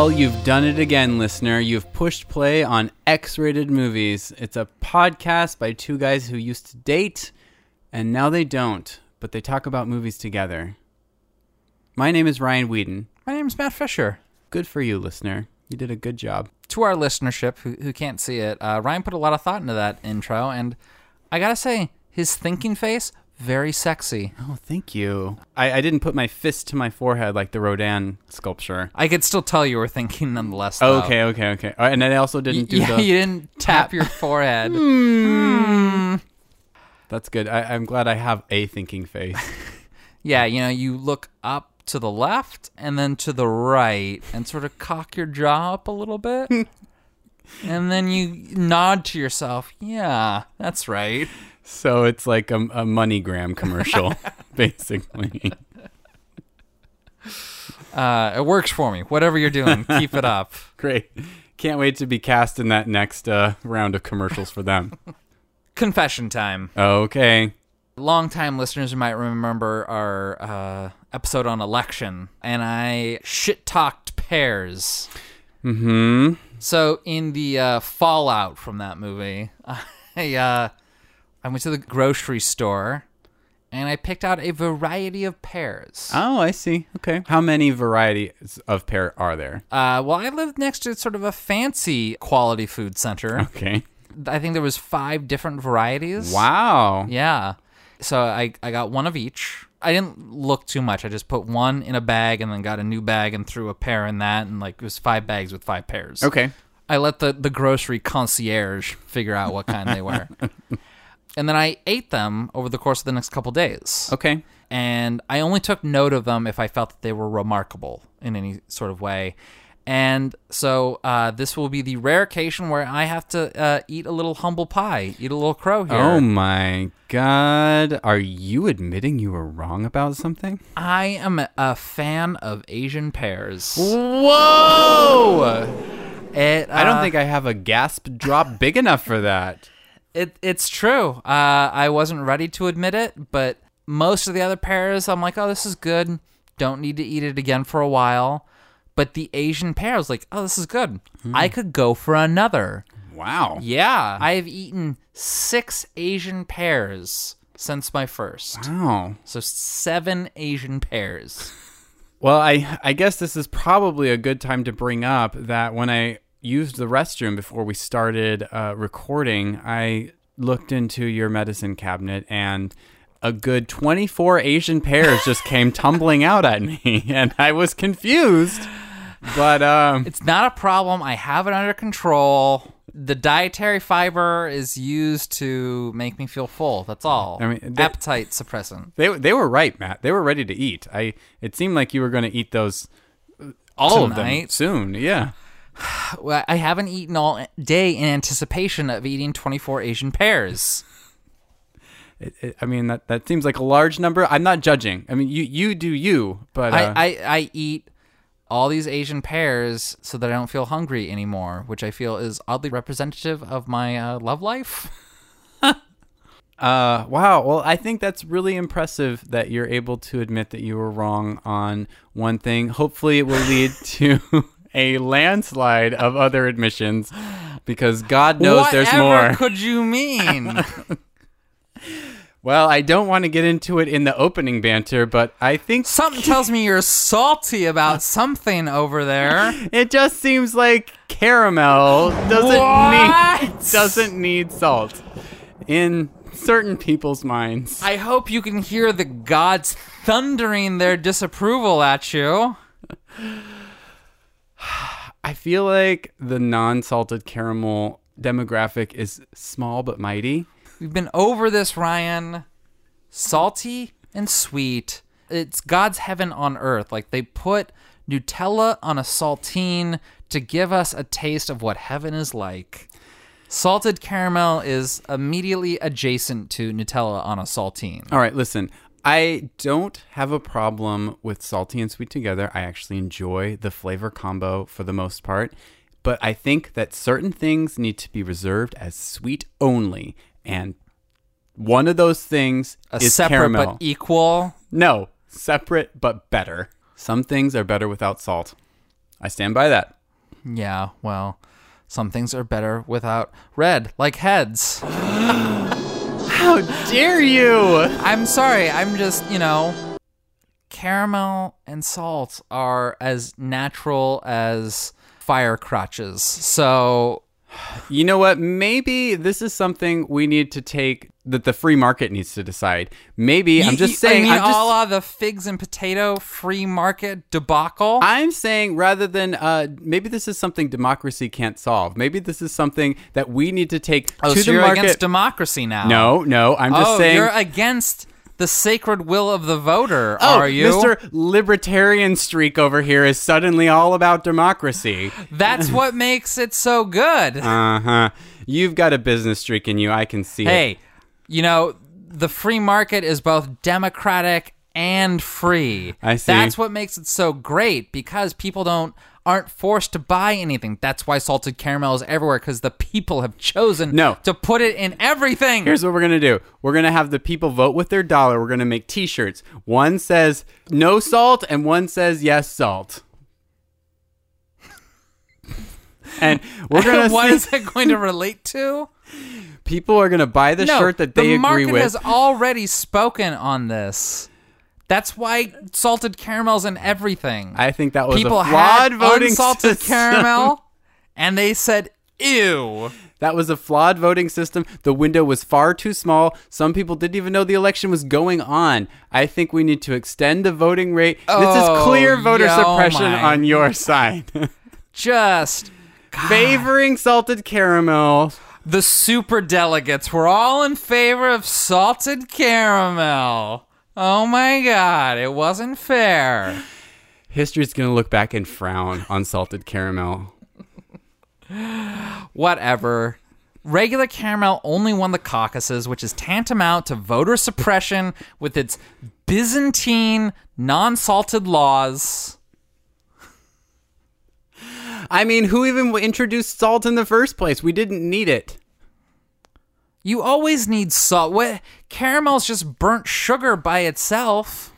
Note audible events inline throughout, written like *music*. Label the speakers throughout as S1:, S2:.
S1: Well, you've done it again, listener. You've pushed play on X rated movies. It's a podcast by two guys who used to date, and now they don't, but they talk about movies together. My name is Ryan Whedon.
S2: My name is Matt Fisher.
S1: Good for you, listener. You did a good job.
S2: To our listenership who, who can't see it, uh, Ryan put a lot of thought into that intro, and I gotta say, his thinking face, very sexy.
S1: Oh, thank you. I, I didn't put my fist to my forehead like the Rodin sculpture.
S2: I could still tell you were thinking nonetheless. Though.
S1: Okay, okay, okay. Uh, And I also didn't do
S2: yeah,
S1: the. *laughs*
S2: you didn't tap your forehead. *laughs*
S1: That's good. I, I'm glad I have a thinking face. *laughs*
S2: Yeah, you know, you look up to the left and then to the right and sort of cock your jaw up a little bit. and then you nod to yourself. Yeah, that's right.
S1: So it's like a, a MoneyGram commercial, *laughs* basically.
S2: Uh, it works for me. Whatever you're doing, keep it up. *laughs*
S1: Great. Can't wait to be cast in that next uh, round of commercials for them. *laughs*
S2: Confession time.
S1: Okay.
S2: Longtime listeners might remember our uh, episode on election, and I shit talked pears.
S1: Hmm.
S2: So in the uh, fallout from that movie, I uh, I went to the grocery store and I picked out a variety of pears.
S1: Oh, I see. Okay. How many varieties of pear are there?
S2: Uh, well, I lived next to sort of a fancy quality food center.
S1: Okay.
S2: I think there was five different varieties.
S1: Wow.
S2: Yeah. So I, I got one of each. I didn't look too much. I just put one in a bag and then got a new bag and threw a pear in that and like it was five bags with five pears.
S1: Okay.
S2: I let the, the grocery concierge figure out what kind they were. *laughs* and then I ate them over the course of the next couple days.
S1: Okay.
S2: And I only took note of them if I felt that they were remarkable in any sort of way. And so uh, this will be the rare occasion where I have to uh, eat a little humble pie, eat a little crow here.
S1: Oh my god. Are you admitting you were wrong about something?
S2: I am a fan of Asian pears.
S1: Whoa!
S2: It,
S1: I don't
S2: uh,
S1: think I have a gasp drop big enough for that.
S2: It it's true. Uh, I wasn't ready to admit it, but most of the other pears, I'm like, oh, this is good. Don't need to eat it again for a while. But the Asian pear, I was like, oh, this is good. I could go for another.
S1: Wow.
S2: Yeah, I have eaten six Asian pears since my first.
S1: Wow.
S2: So seven Asian pears. *laughs*
S1: Well, I I guess this is probably a good time to bring up that when I used the restroom before we started uh, recording, I looked into your medicine cabinet and a good 24 Asian pears just came *laughs* tumbling out at me *laughs* and I was confused. But um
S2: It's not a problem. I have it under control. The dietary fiber is used to make me feel full. That's all.
S1: I mean, they-
S2: appetite suppressant.
S1: they they were right, Matt. They were ready to eat. I it seemed like you were going to eat those uh, all of them
S2: Tonight?
S1: soon. Yeah. *sighs*
S2: Well, I haven't eaten all day in anticipation of eating 24 Asian pears.
S1: It, it, I mean that that seems like a large number. I'm not judging. I mean you you do you, but uh,
S2: I, I, I eat all these Asian pears so that I don't feel hungry anymore, which I feel is oddly representative of my uh, love life. *laughs*
S1: Uh, wow. Well, I think that's really impressive that you're able to admit that you were wrong on one thing. Hopefully, it will lead *laughs* to a landslide of other admissions because God knows there's
S2: Whatever
S1: more.
S2: could you mean? *laughs*
S1: Well, I don't want to get into it in the opening banter, but I think
S2: Something tells me you're salty about *laughs* something over there.
S1: it just seems like caramel doesn't
S2: What?
S1: need doesn't need salt in certain people's minds.
S2: I hope you can hear the gods thundering their disapproval at you. *laughs* *sighs*
S1: I feel like the non-salted caramel demographic is small but mighty.
S2: We've been over this, Ryan. Salty and sweet. It's God's heaven on earth. Like they put Nutella on a saltine to give us a taste of what heaven is like. Salted caramel is immediately adjacent to Nutella on a saltine.
S1: All right, listen. I don't have a problem with salty and sweet together. I actually enjoy the flavor combo for the most part. But I think that certain things need to be reserved as sweet only. And one of those things
S2: A
S1: is
S2: separate
S1: caramel.
S2: but equal.
S1: no, separate but better. Some things are better without salt. I stand by that.
S2: Yeah, well, some things are better without red, like heads. *gasps* *laughs*
S1: How dare you?
S2: I'm sorry, I'm just, you know, caramel and salt are as natural as fire crotches. So,
S1: You know what? Maybe this is something we need to take that the free market needs to decide. Maybe I'm just
S2: you-
S1: saying.
S2: I mean,
S1: I'm just.
S2: all of the figs and potato free market debacle.
S1: I'm saying rather than uh, maybe this is something democracy can't solve. Maybe this is something that we need to take
S2: oh,
S1: to
S2: so
S1: the
S2: you're
S1: market.
S2: against democracy now?
S1: no, no. I'm just
S2: oh,
S1: saying.
S2: you're against the sacred will of the voter,
S1: Oh,
S2: are you?
S1: Mr. Libertarian streak over here is suddenly all about democracy. *laughs*
S2: That's what makes it so good.
S1: Uh huh. You've got a business streak in you. I can see it.
S2: hey, you know, the free market is both democratic and free.
S1: I see.
S2: That's what makes it so great because people don't aren't forced to buy anything. That's why salted caramel is everywhere because the people have chosen
S1: No.
S2: to put it in everything.
S1: Here's what we're gonna do. We're gonna have the people vote with their dollar. We're gonna make T-shirts. One says no salt, and one says yes salt. *laughs* and we're gonna
S2: what
S1: see
S2: is it going to relate to? *laughs*
S1: people are gonna buy the
S2: no,
S1: shirt that they
S2: the
S1: agree
S2: market
S1: with.
S2: has already spoken on this. That's why salted caramel's in everything.
S1: I think that was
S2: People
S1: a flawed
S2: had
S1: voting
S2: unsalted
S1: system.
S2: caramel, *laughs* and they said, "Ew."
S1: That was a flawed voting system. The window was far too small. Some people didn't even know the election was going on. I think we need to extend the voting rate. this is
S2: Oh,
S1: clear voter
S2: yo, oh
S1: suppression
S2: my.
S1: on your *laughs* side. *laughs*
S2: Just
S1: Favoring salted caramel.
S2: The super delegates were all in favor of salted caramel. Oh my god, it wasn't fair.
S1: History's going to look back and frown on salted caramel.
S2: Whatever. Regular caramel only won the caucuses, which is tantamount to voter suppression with its Byzantine non salted laws.
S1: I mean, who even introduced salt in the first place? We didn't need it.
S2: You always need salt. What? Caramel's just burnt sugar by itself.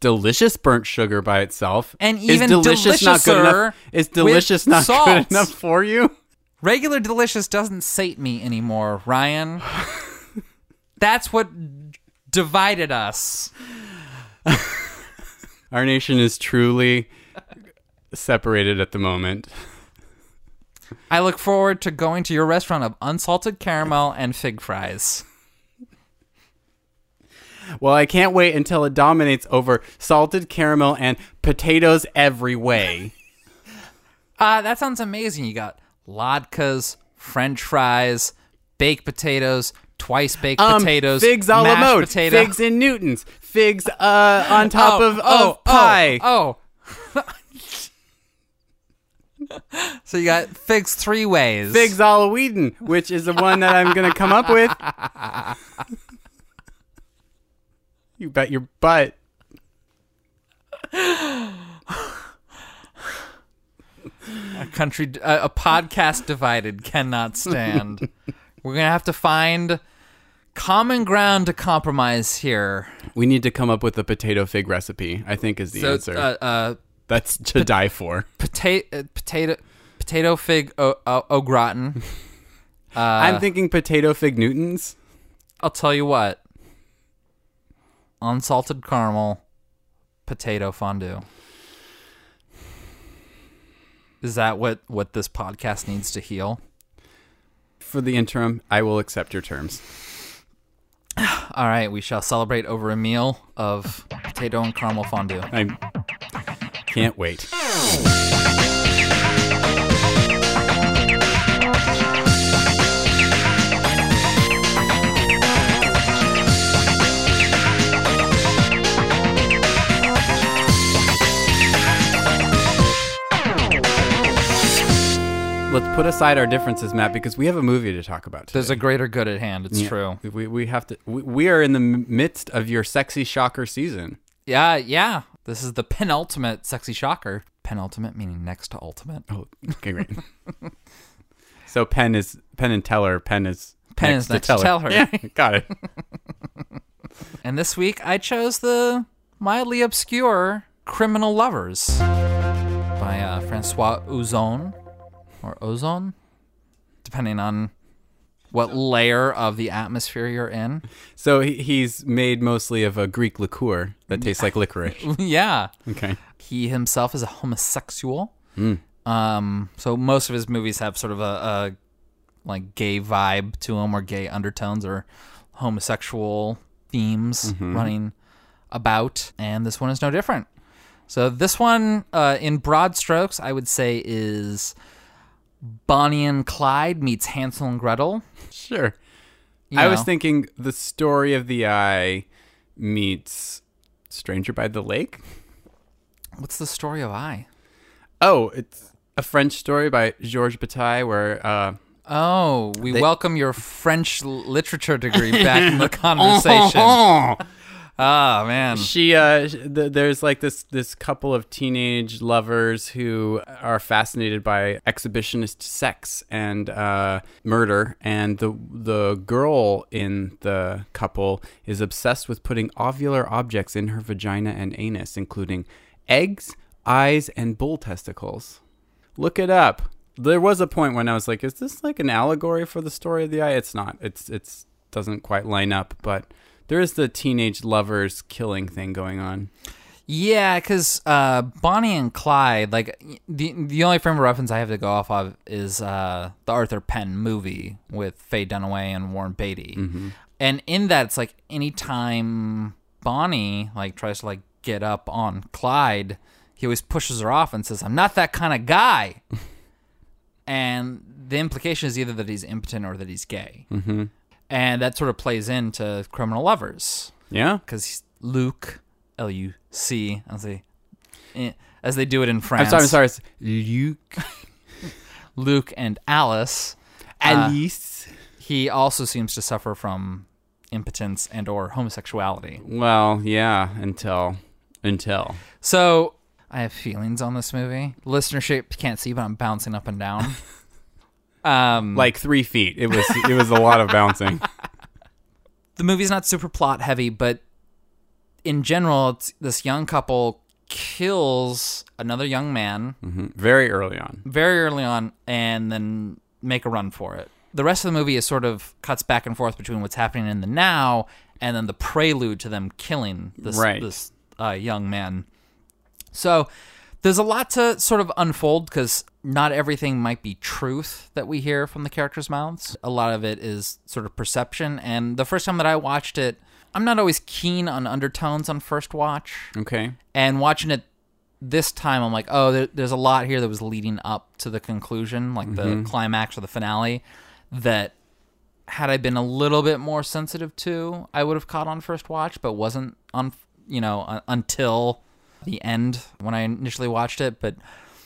S1: Delicious burnt sugar by itself.
S2: And
S1: is
S2: even
S1: delicious not good enough? Is delicious not
S2: salt.
S1: good enough for you?
S2: Regular delicious doesn't sate me anymore, Ryan. *laughs* That's what divided us.
S1: Our nation is truly separated at the moment.
S2: I look forward to going to your restaurant of unsalted caramel and fig fries.
S1: Well, I can't wait until it dominates over salted caramel and potatoes every way. *laughs*
S2: Uh, that sounds amazing. You got latkes, french fries, baked potatoes, twice baked
S1: Um,
S2: potatoes,
S1: figs a la mode,
S2: potato.
S1: figs in Newtons, figs uh, on *laughs* top
S2: oh,
S1: of,
S2: oh,
S1: of pie.
S2: Oh, oh. So you got figs three ways.
S1: Figs a la Whedon, which is the one that I'm going to come up with. you bet your butt.
S2: A country, a, a podcast divided cannot stand. We're gonna have to find common ground to compromise here.
S1: We need to come up with a potato fig recipe, I think is the
S2: So,
S1: answer.
S2: uh, uh,
S1: That's to die for.
S2: potato, uh, potato, potato fig au, au, au gratin. *laughs* Uh,
S1: I'm thinking potato fig Newtons.
S2: I'll tell you what. Unsalted caramel, potato fondue. Is that what what this podcast needs to heal?
S1: For the interim, I will accept your terms. *sighs*
S2: All right, we shall celebrate over a meal of potato and caramel fondue.
S1: I can't wait. Let's put aside our differences, Matt, because we have a movie to talk about. Today.
S2: There's a greater good at hand. It's
S1: Yeah.
S2: true.
S1: We, we have to. We, we are in the midst of your sexy shocker season.
S2: Yeah, yeah. This is the penultimate sexy shocker. Penultimate meaning next to ultimate.
S1: Oh, okay, great. so Penn is Penn and Teller. Penn is
S2: Penn is next to Teller.
S1: Yeah, got it. *laughs*
S2: And this week I chose the mildly obscure Criminal Lovers by uh, Francois Ozon or Ozon, depending on what layer of the atmosphere you're in.
S1: So he, he's made mostly of a Greek liqueur that tastes like licorice. *laughs*
S2: yeah.
S1: Okay.
S2: He himself is a homosexual. Um, so most of his movies have sort of a, a like gay vibe to them, or gay undertones, or homosexual themes running about, and this one is no different. So this one, uh, in broad strokes, I would say is Bonnie and Clyde meets Hansel and Gretel.
S1: Sure.
S2: You
S1: I was thinking the story of the eye meets Stranger by the Lake.
S2: What's the story of I?
S1: Oh, it's a French story by Georges Bataille where uh
S2: Oh, we
S1: They-
S2: welcome your French literature degree back in the *laughs* conversation. *laughs* oh man.
S1: she uh th- there's like this this couple of teenage lovers who are fascinated by exhibitionist sex and uh murder and the the girl in the couple is obsessed with putting ovular objects in her vagina and anus including eggs, eyes and bull testicles. Look it up. There was a point when I was like, is this like an allegory for the story of the eye? It's not. It's it's doesn't quite line up, but there is the teenage lovers killing thing going on.
S2: Yeah, because uh, Bonnie and Clyde, like the the only frame of reference I have to go off of is uh, the Arthur Penn movie with Faye Dunaway and Warren Beatty, and in that it's like anytime Bonnie like tries to like get up on Clyde, he always pushes her off and says, "I'm not that kind of guy," *laughs* and the implication is either that he's impotent or that he's gay, mm-hmm. And that sort of plays into Criminal Lovers
S1: Yeah.
S2: because Luke, L U C, as they eh, as they do it in France.
S1: I'm sorry, I'm sorry. Luke *laughs*
S2: Luke and Alice.
S1: Alice.
S2: He also seems to suffer from impotence and or homosexuality.
S1: well, yeah, until until.
S2: So I have feelings on this movie. Listenership can't see, but I'm bouncing up and down. *laughs* um,
S1: Like three feet. It was it was a lot of bouncing. *laughs*
S2: the movie's not super plot heavy, but in general, it's, this young couple kills another young man
S1: Mhm. Very early on.
S2: very early on and then make a run for it. The rest of the movie is sort of cuts back and forth between what's happening in the now and then the prelude to them killing this
S1: Right.
S2: this uh, young man. So there's a lot to sort of unfold because not everything might be truth that we hear from the characters' mouths. A lot of it is sort of perception. And the first time that I watched it, I'm not always keen on undertones on first watch
S1: Okay.
S2: and watching it this time i'm like oh there, there's a lot here that was leading up to the conclusion like the climax or the finale that had i been a little bit more sensitive to i would have caught on first watch but wasn't on you know uh, until the end when i initially watched it but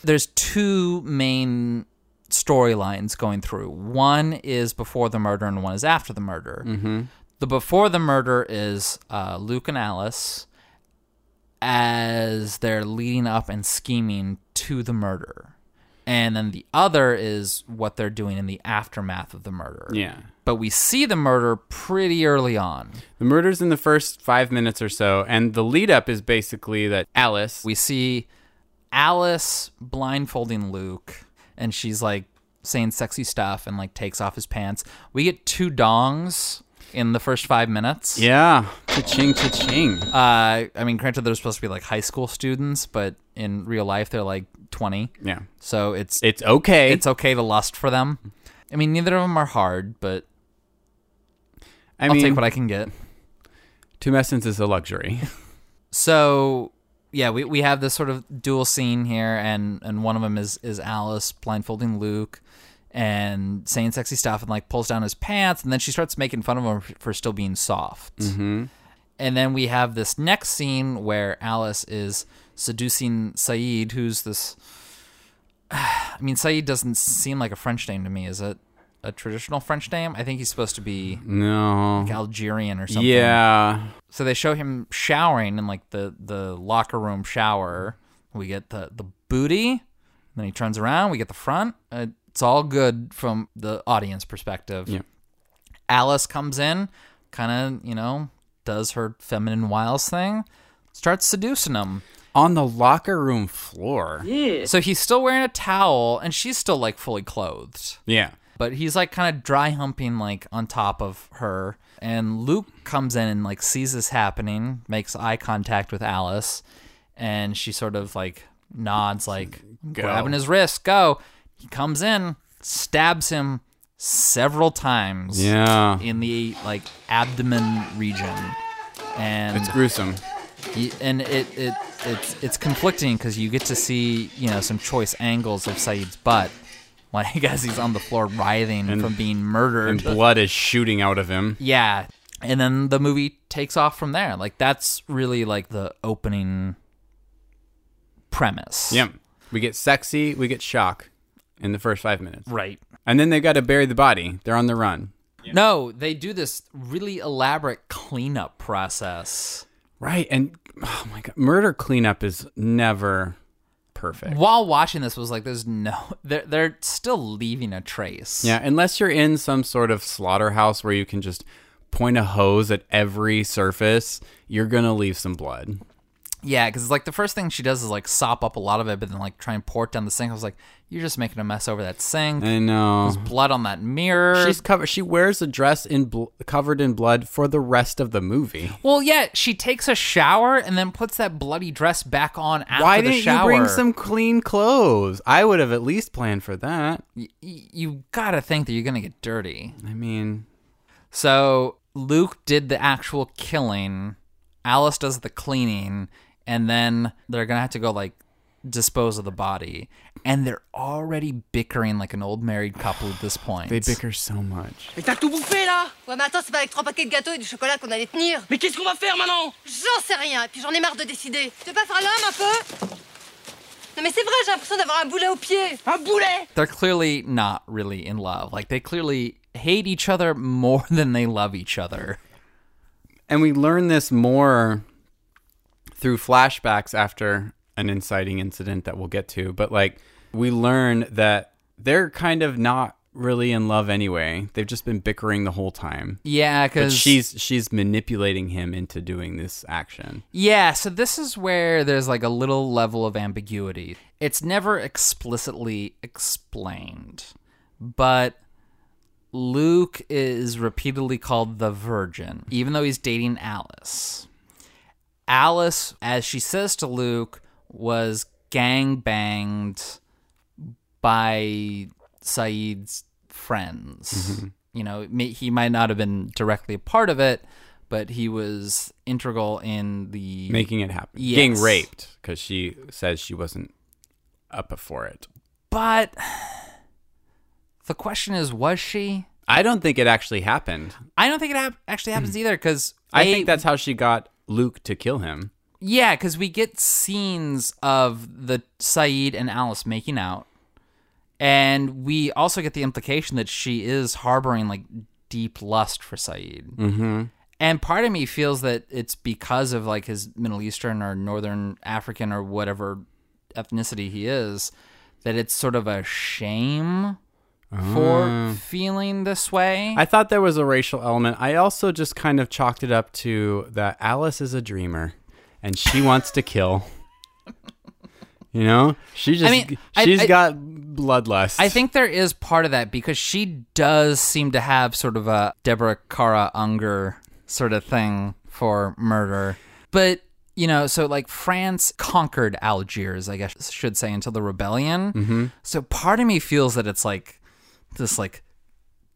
S2: there's two main storylines going through one is before the murder and one is after the murder mm-hmm. the before the murder is uh, luke and alice as they're leading up and scheming to the murder. And then the other is what they're doing in the aftermath of the murder.
S1: Yeah.
S2: But we see the murder pretty early on.
S1: The murder's in the first five minutes or so, and the lead up is basically that Alice.
S2: We see Alice blindfolding Luke, and she's like saying sexy stuff and like takes off his pants. We get two dongs in the first five minutes.
S1: yeah. Cha-ching, cha-ching.
S2: Uh, I mean, granted, they're supposed to be like high school students, but in real life, they're like 20.
S1: Yeah.
S2: So it's
S1: It's okay.
S2: it's okay to lust for them. I mean, neither of them are hard, but
S1: I
S2: I'll
S1: mean,
S2: take what I can get.
S1: tumescence is a luxury.
S2: So yeah, we, we have this sort of dual scene here, and, and one of them is is Alice blindfolding Luke and saying sexy stuff, and like pulls down his pants, and then she starts making fun of him for still being soft.
S1: mm-hmm.
S2: And then we have this next scene where Alice is seducing Saeed, who's this. *sighs* I mean, Saeed doesn't seem like a French name to me. Is it a traditional French name? I think he's supposed to be
S1: No.
S2: Algerian or something.
S1: Yeah.
S2: So they show him showering in like the the locker room shower. We get the the booty. Then he turns around. We get the front. Uh, it's all good from the audience perspective.
S1: Yeah.
S2: Alice comes in, kind of you know does her feminine wiles thing, starts seducing him.
S1: On the locker room floor. Yeah.
S2: So he's still wearing a towel and she's still like fully clothed.
S1: Yeah.
S2: But he's like kind of dry humping like on top of her. And Luke comes in and like sees this happening, makes eye contact with Alice, and she sort of like nods like
S1: Go.
S2: grabbing his wrist, go. He comes in, stabs him several times
S1: Yeah.
S2: in the like abdomen region. And
S1: It's gruesome.
S2: And it, it it's it's conflicting because you get to see you know some choice angles of Saeed's butt, *laughs* like as he's on the floor writhing
S1: And-
S2: from being murdered.
S1: And blood is shooting out of him.
S2: yeah, and then the movie takes off from there. Like that's really like the opening premise.
S1: Yep. We get sexy, we get shock in the first five minutes.
S2: Right.
S1: And then they got to bury the body. They're on the run.
S2: No, they do this really elaborate cleanup process.
S1: Right. And oh my God, murder cleanup is never perfect.
S2: While watching this, was like, there's no, they're they're still leaving a trace.
S1: Yeah. Unless you're in some sort of slaughterhouse where you can just point a hose at every surface, you're going to leave some blood.
S2: Yeah, because like the first thing she does is like sop up a lot of it, but then like try and pour it down the sink. I was like, you're just making a mess over that sink.
S1: I know.
S2: There's blood on that mirror.
S1: She's covered. She wears a dress in bl- covered in blood for the rest of the movie.
S2: well, yeah, she takes a shower and then puts that bloody dress back on after
S1: Why
S2: the
S1: didn't
S2: shower.
S1: you bring some clean clothes? I would have at least planned for that.
S2: Y- y- you gotta think that you're gonna get dirty.
S1: I mean,
S2: So Luke did the actual killing. Alice does the cleaning, and then they're gonna have to go like dispose of the body. And they're already bickering like an old married couple at this *sighs* point.
S1: they bicker so much.
S3: Mais t'as tout bouffé là
S4: Ouais, mais attends, c'est pas avec trois paquets de gâteaux et du chocolat qu'on allait tenir.
S3: Mais qu'est-ce qu'on va faire maintenant
S4: J'en sais rien, et puis j'en ai marre de décider. Tu veux pas faire l'homme un peu Non, mais c'est vrai, j'ai l'impression d'avoir un boulet au pied.
S3: Un boulet
S2: they're clearly not really in love. Like they clearly hate each other more *laughs* than they love each other.
S1: And we learn this more through flashbacks after an inciting incident that we'll get to. But like, we learn that they're kind of not really in love anyway. They've just been bickering the whole time.
S2: Yeah, because
S1: she's she's manipulating him into doing this action.
S2: yeah. So this is where there's like a little level of ambiguity. It's never explicitly explained, but Luke is repeatedly called the Virgin, even though he's dating Alice. Alice, as she says to Luke, was gang banged by Saeed's friends. Mm-hmm. You know, may, he might not have been directly a part of it, but he was integral in the
S1: Making it happen.
S2: Yes.
S1: Getting raped because she says she wasn't up for it.
S2: But the question is, was she?
S1: I don't think it actually happened.
S2: I don't think it hap- actually happens hmm. either. Because
S1: I think that's how she got Luke to kill him.
S2: Yeah, because we get scenes of the Saeed and Alice making out, and we also get the implication that she is harboring like deep lust for Saeed. Mm-hmm. And part of me feels that it's because of like his Middle Eastern or Northern African or whatever ethnicity he is, that it's sort of a shame for feeling this way.
S1: I thought there was a racial element. I also just kind of chalked it up to that Alice is a dreamer and she wants to kill. *laughs* You know, she just I
S2: mean, I-
S1: she's
S2: I-
S1: got bloodlust.
S2: I think there is part of that because she does seem to have sort of a Deborah Kara Unger sort of thing for murder. But, you know, so like France conquered Algiers, I guess I should say, until the rebellion. Mm-hmm. So part of me feels that it's like this like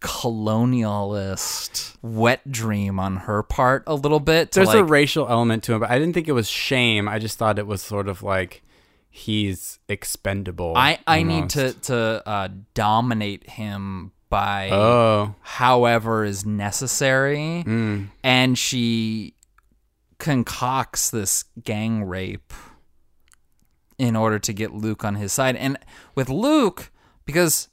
S2: colonialist wet dream on her part a little bit.
S1: There's a racial element to him, but I didn't think it was shame. I just thought it was sort of like he's expendable.
S2: I, I need to, to uh, dominate him by
S1: Oh,
S2: however is necessary.
S1: Mm.
S2: And she concocts this gang rape in order to get Luke on his side. And with Luke, because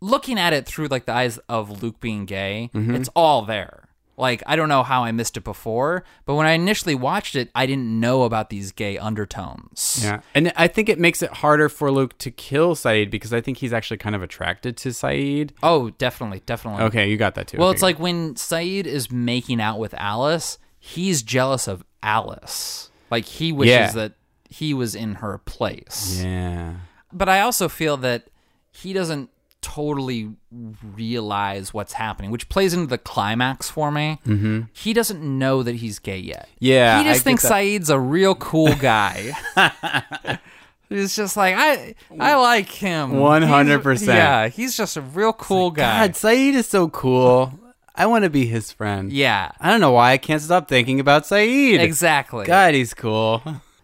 S2: looking at it through like the eyes of Luke being gay,
S1: Mm-hmm.
S2: it's all there. Like I don't know how I missed it before, but when I initially watched it, I didn't know about these gay undertones.
S1: yeah. And I think it makes it harder for Luke to kill Saeed because I think he's actually kind of attracted to Saeed.
S2: Oh, definitely, definitely.
S1: Okay, you got that too.
S2: Well,
S1: Okay,
S2: it's like when Saeed is making out with Alice, he's jealous of Alice. Like he wishes
S1: Yeah.
S2: that he was in her place.
S1: Yeah.
S2: But I also feel that he doesn't totally realize what's happening, which plays into the climax for me. Mm-hmm. He doesn't know that he's gay yet.
S1: Yeah,
S2: he just
S1: get
S2: thinks. Saeed's a real cool guy. *laughs* He's just like I, I like him.
S1: 100%.
S2: Yeah, he's just a real cool guy.
S1: God, Saeed is so cool. I want to be his friend.
S2: Yeah,
S1: I don't know why I can't stop thinking about Saeed.
S2: exactly.
S1: God, he's cool.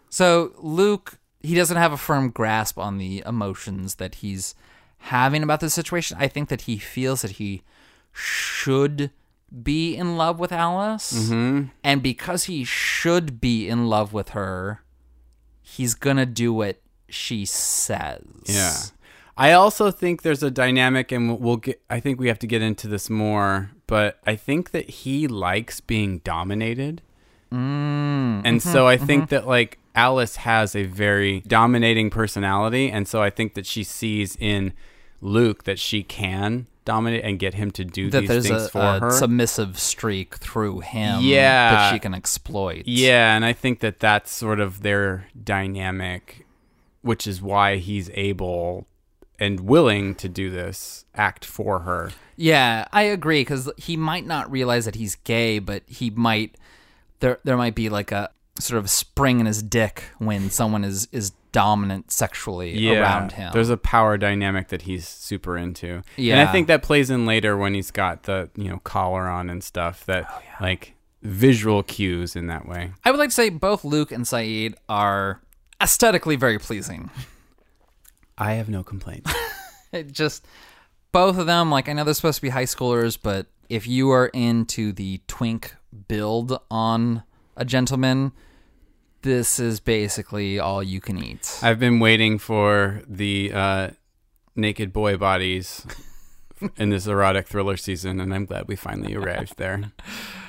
S2: So Luke, he doesn't have a firm grasp on the emotions that he's having about this situation. I think that he feels that he should be in love with Alice,
S1: Mm-hmm.
S2: and because he should be in love with her, he's gonna do what she says.
S1: Yeah. I also think there's a dynamic, and we'll- get. I think we have to get into this more, but I think that he likes being dominated,
S2: Mm,
S1: and
S2: mm-hmm,
S1: so I think that like Alice has a very dominating personality, and so I think that she sees in Luke that she can dominate and get him to do
S2: that
S1: these
S2: there's
S1: things
S2: a,
S1: for
S2: a
S1: her.
S2: submissive streak through him
S1: Yeah.
S2: that she can exploit.
S1: Yeah, and I think that that's sort of their dynamic, which is why he's able and willing to do this act for her.
S2: Yeah, I agree because he might not realize that he's gay, but he might there there might be like a sort of spring in his dick when someone is is dominant sexually
S1: Yeah,
S2: around him.
S1: there's a power dynamic that he's super into. and I think that plays in later when he's got the you know collar on and stuff. That
S2: Oh,
S1: like visual cues in that way.
S2: I would like to say both Luke and Saeed are aesthetically very pleasing.
S1: I have no complaints. *laughs*
S2: It just both of them like I know they're supposed to be high schoolers, but if you are into the twink build on a gentleman, this is basically all you can eat.
S1: I've been waiting for the uh, naked boy bodies in this erotic thriller season, and I'm glad we finally arrived there. *laughs*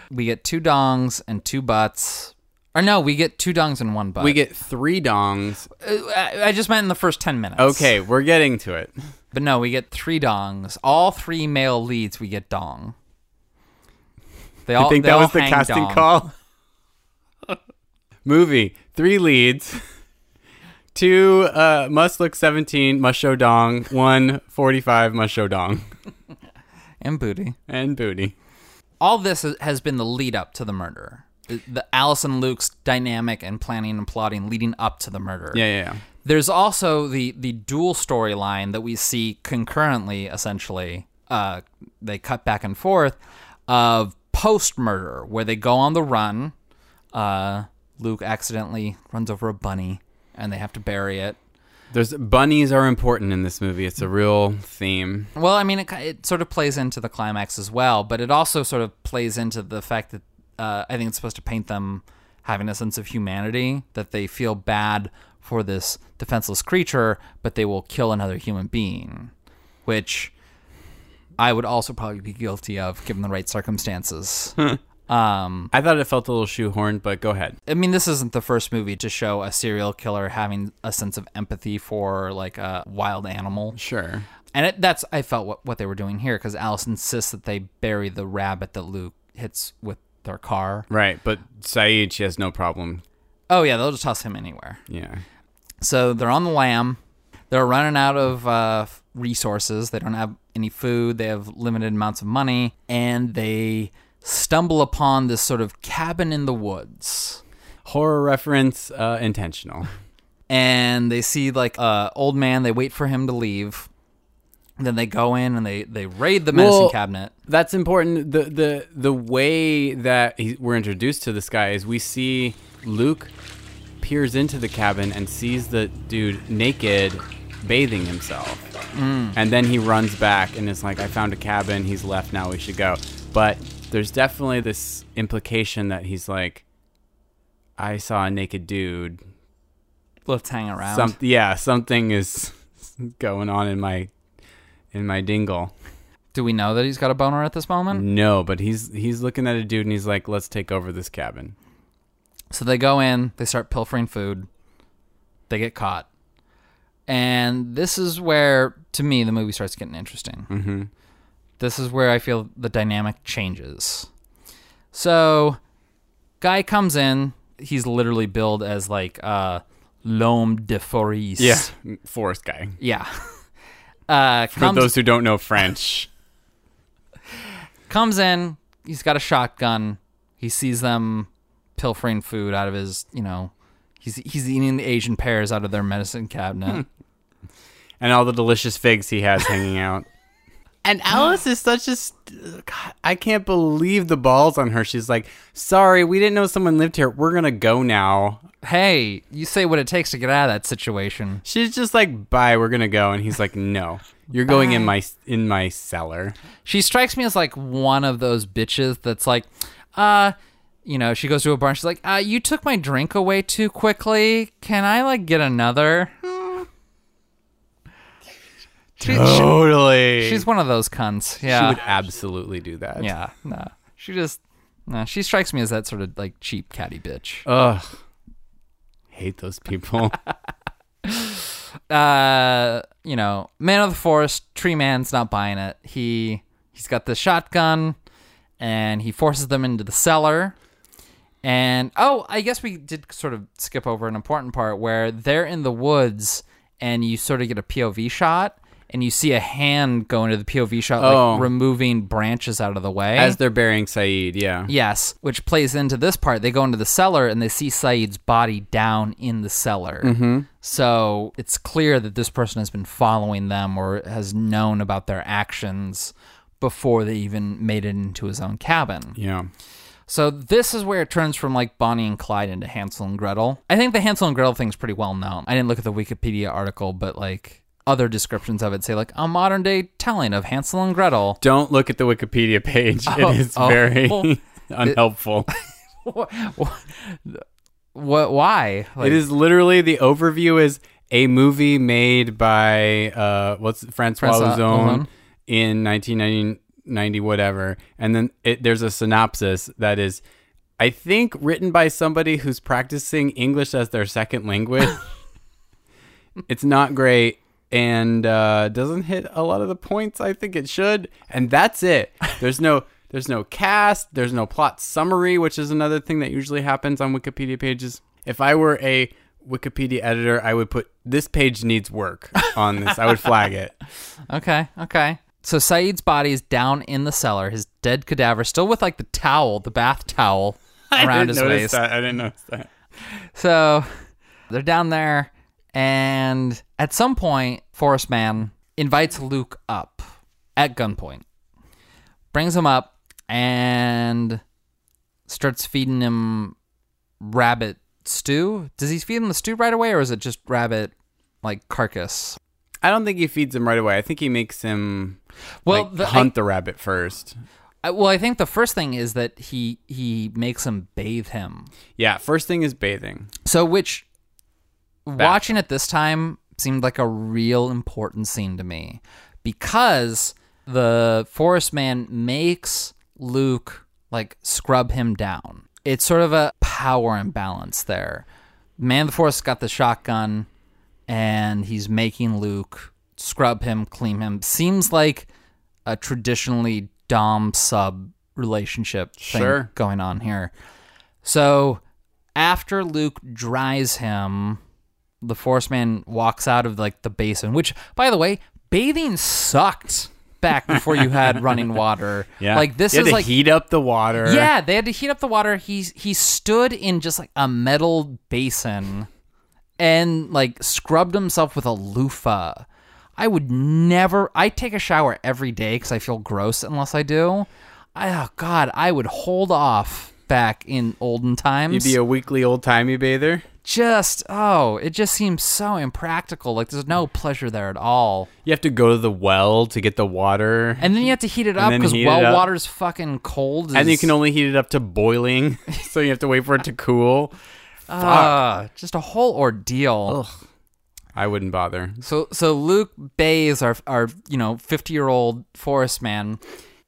S2: We get two dongs and two butts. Or no, we get two dongs and one butt.
S1: We get three dongs.
S2: Uh, I I just meant in the first 10 minutes.
S1: Okay, we're getting to it.
S2: But no, we get three dongs. All three male leads, we get dong. They all,
S1: I think
S2: they
S1: that
S2: all
S1: was the
S2: hang
S1: casting
S2: dong.
S1: call. *laughs* Movie three leads. *laughs* Two uh, must look 17, must show dong. One 45, must show dong. *laughs*
S2: And booty.
S1: And booty.
S2: All this has been the lead up to the murder. The, the Alice and Luke's dynamic and planning and plotting leading up to the murder.
S1: Yeah, yeah, yeah.
S2: There's also the the dual storyline that we see concurrently. Essentially, uh, they cut back and forth of post murder, where they go on the run. Uh, Luke accidentally runs over a bunny, and they have to bury it.
S1: There's bunnies are important in this movie. It's a real theme.
S2: Well, I mean, it, it sort of plays into the climax as well, but it also sort of plays into the fact that uh, I think it's supposed to paint them having a sense of humanity, that they feel bad for this defenseless creature, but they will kill another human being, which I would also probably be guilty of given the right circumstances. *laughs* um,
S1: I thought it felt a little shoehorned, but go ahead.
S2: I mean, this isn't the first movie to show a serial killer having a sense of empathy for like a wild animal.
S1: Sure.
S2: And it, that's I felt what, what they were doing here because Alice insists that they bury the rabbit that Luke hits with their car.
S1: Right, but Saeed, she has no problem.
S2: Oh yeah, they'll just toss him anywhere.
S1: Yeah.
S2: So they're on the lam. They're running out of uh, resources. They don't have any food. They have limited amounts of money, and they stumble upon this sort of cabin in the woods.
S1: Horror reference, uh, intentional.
S2: and they see like a old man. They wait for him to leave. Then they go in and they they raid the medicine
S1: Well-
S2: cabinet.
S1: That's important. The the the way that he, we're introduced to this guy is we see Luke peers into the cabin and sees the dude naked bathing himself. And then he runs back and is like, I found a cabin. He's left. Now we should go. But there's definitely this implication that he's like, I saw a naked dude.
S2: Let's hang around.
S1: Some, yeah, something is *laughs* going on in my in my dingle.
S2: Do we know that he's got a boner at this moment?
S1: No, but he's he's looking at a dude and he's like, "Let's take over this cabin."
S2: So they go in, they start pilfering food, they get caught. And this is where, to me, the movie starts getting interesting.
S1: Mm-hmm.
S2: This is where I feel the dynamic changes. So, guy comes in, he's literally billed as like uh, L'homme de Forest.
S1: Yeah, forest guy.
S2: Yeah. *laughs* Uh,
S1: For
S2: comes,
S1: those who don't know French. *laughs*
S2: comes in. He's got a shotgun. He sees them pilfering food out of his, you know, he's he's eating the Asian pears out of their medicine cabinet. *laughs*
S1: and all the delicious figs he has hanging out. And Alice is such a. St- God, I can't believe the balls on her. She's like, sorry, we didn't know someone lived here. We're going to go now.
S2: hey, you say what it takes to get out of that situation.
S1: She's just like, bye, we're going to go. And he's like, no, you're going in my in my cellar.
S2: She strikes me as like one of those bitches that's like, uh, you know, she goes to a bar and she's like, uh, you took my drink away too quickly. Can I like get another? She- she-
S1: Totally.
S2: she's one of those cunts. Yeah.
S1: she would absolutely do that.
S2: yeah. No. She just, no, she strikes me as that sort of like cheap catty bitch.
S1: Ugh. Hate those people. *laughs*
S2: uh, you know, man of the forest, tree man's not buying it. He he's got the shotgun, and he forces them into the cellar. And oh, I guess we did sort of skip over an important part where they're in the woods, and you sort of get a POV shot, and you see a hand go into the POV shot,
S1: Oh.
S2: like removing branches out of the way.
S1: As they're burying Saeed, yeah.
S2: Yes, which plays into this part. They go into the cellar and they see Saeed's body down in the cellar. Mm-hmm. So it's clear that this person has been following them or has known about their actions before they even made it into his own cabin.
S1: Yeah.
S2: So this is where it turns from like Bonnie and Clyde into Hansel and Gretel. I think the Hansel and Gretel thing's pretty well known. I didn't look at the Wikipedia article, but like other descriptions of it say like a modern day telling of Hansel and Gretel.
S1: Don't look at the Wikipedia page. *laughs*
S2: Oh,
S1: it is
S2: oh.
S1: very *laughs* unhelpful. *laughs*
S2: what, what? Why? Like,
S1: it is literally the overview is a movie made by uh what's Francois
S2: Francois Ozon.
S1: in 1990 whatever and then it, there's a synopsis that is I think written by somebody who's practicing English as their second language. it's not great and uh doesn't hit a lot of the points I think it should and that's it. *laughs* There's no there's no cast, there's no plot summary, which is another thing that usually happens on Wikipedia pages. If I were a Wikipedia editor, I would put this page needs work on this. I would flag it. *laughs*
S2: Okay, okay. So Saeed's body is down in the cellar, his dead cadaver still with like the towel, the bath towel *laughs* around his waist.
S1: that. I didn't notice that.
S2: So they're down there, and at some point, Forest Man invites Luke up at gunpoint, brings him up, and starts feeding him rabbit stew. Does he feed him the stew right away, or is it just rabbit like carcass?
S1: I don't think he feeds him right away. I think he makes him
S2: Well,
S1: like,
S2: the-
S1: hunt the rabbit first.
S2: I, well, I think the first thing is that he he makes him bathe him.
S1: Yeah, first thing is bathing.
S2: So, which watching it this time seemed like a real important scene to me because the forest man makes Luke like scrub him down. It's sort of a power imbalance there. Man of the Forest got the shotgun and he's making Luke scrub him, clean him. Seems like a traditionally dom sub relationship thing
S1: Sure.
S2: going on here. So after Luke dries him, the Forest Man walks out of like the basin, which by the way, bathing sucked back before you had *laughs* running water.
S1: Yeah,
S2: Like this is
S1: to
S2: like
S1: heat up the water.
S2: yeah, they had to heat up the water. He he stood in just like a metal basin and like scrubbed himself with a loofah. I would never. I take a shower every day because I feel gross unless I do. I, oh God, I would hold off back in olden times.
S1: You'd be a weekly old timey bather.
S2: just oh, it just seems so impractical. Like there's no pleasure there at all.
S1: You have to go to the well to get the water,
S2: And then you have to heat it up because well
S1: up.
S2: water's fucking cold.
S1: and you can only heat it up to boiling, *laughs* so you have to wait for it to cool.
S2: Ah, just a whole ordeal.
S1: I wouldn't bother.
S2: So so Luke bathes our our you know fifty year old forest man,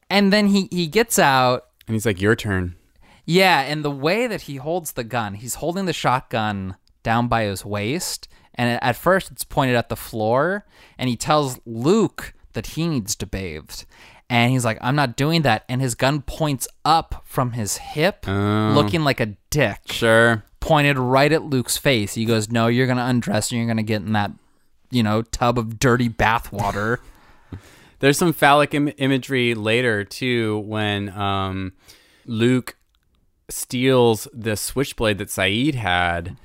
S2: and then he he gets out.
S1: And he's like, "Your turn."
S2: Yeah, and the way that he holds the gun, he's holding the shotgun down by his waist, and at first it's pointed at the floor, and he tells Luke that he needs to bathe. And he's like, I'm not doing that. And his gun points up from his hip,
S1: Oh.
S2: looking like a dick.
S1: Sure.
S2: pointed right at Luke's face. He goes, "No, you're gonna undress and you're gonna get in that, you know, tub of dirty bathwater." *laughs* *laughs*
S1: There's some phallic Im- imagery later too when um, Luke steals the switchblade that Saeed had,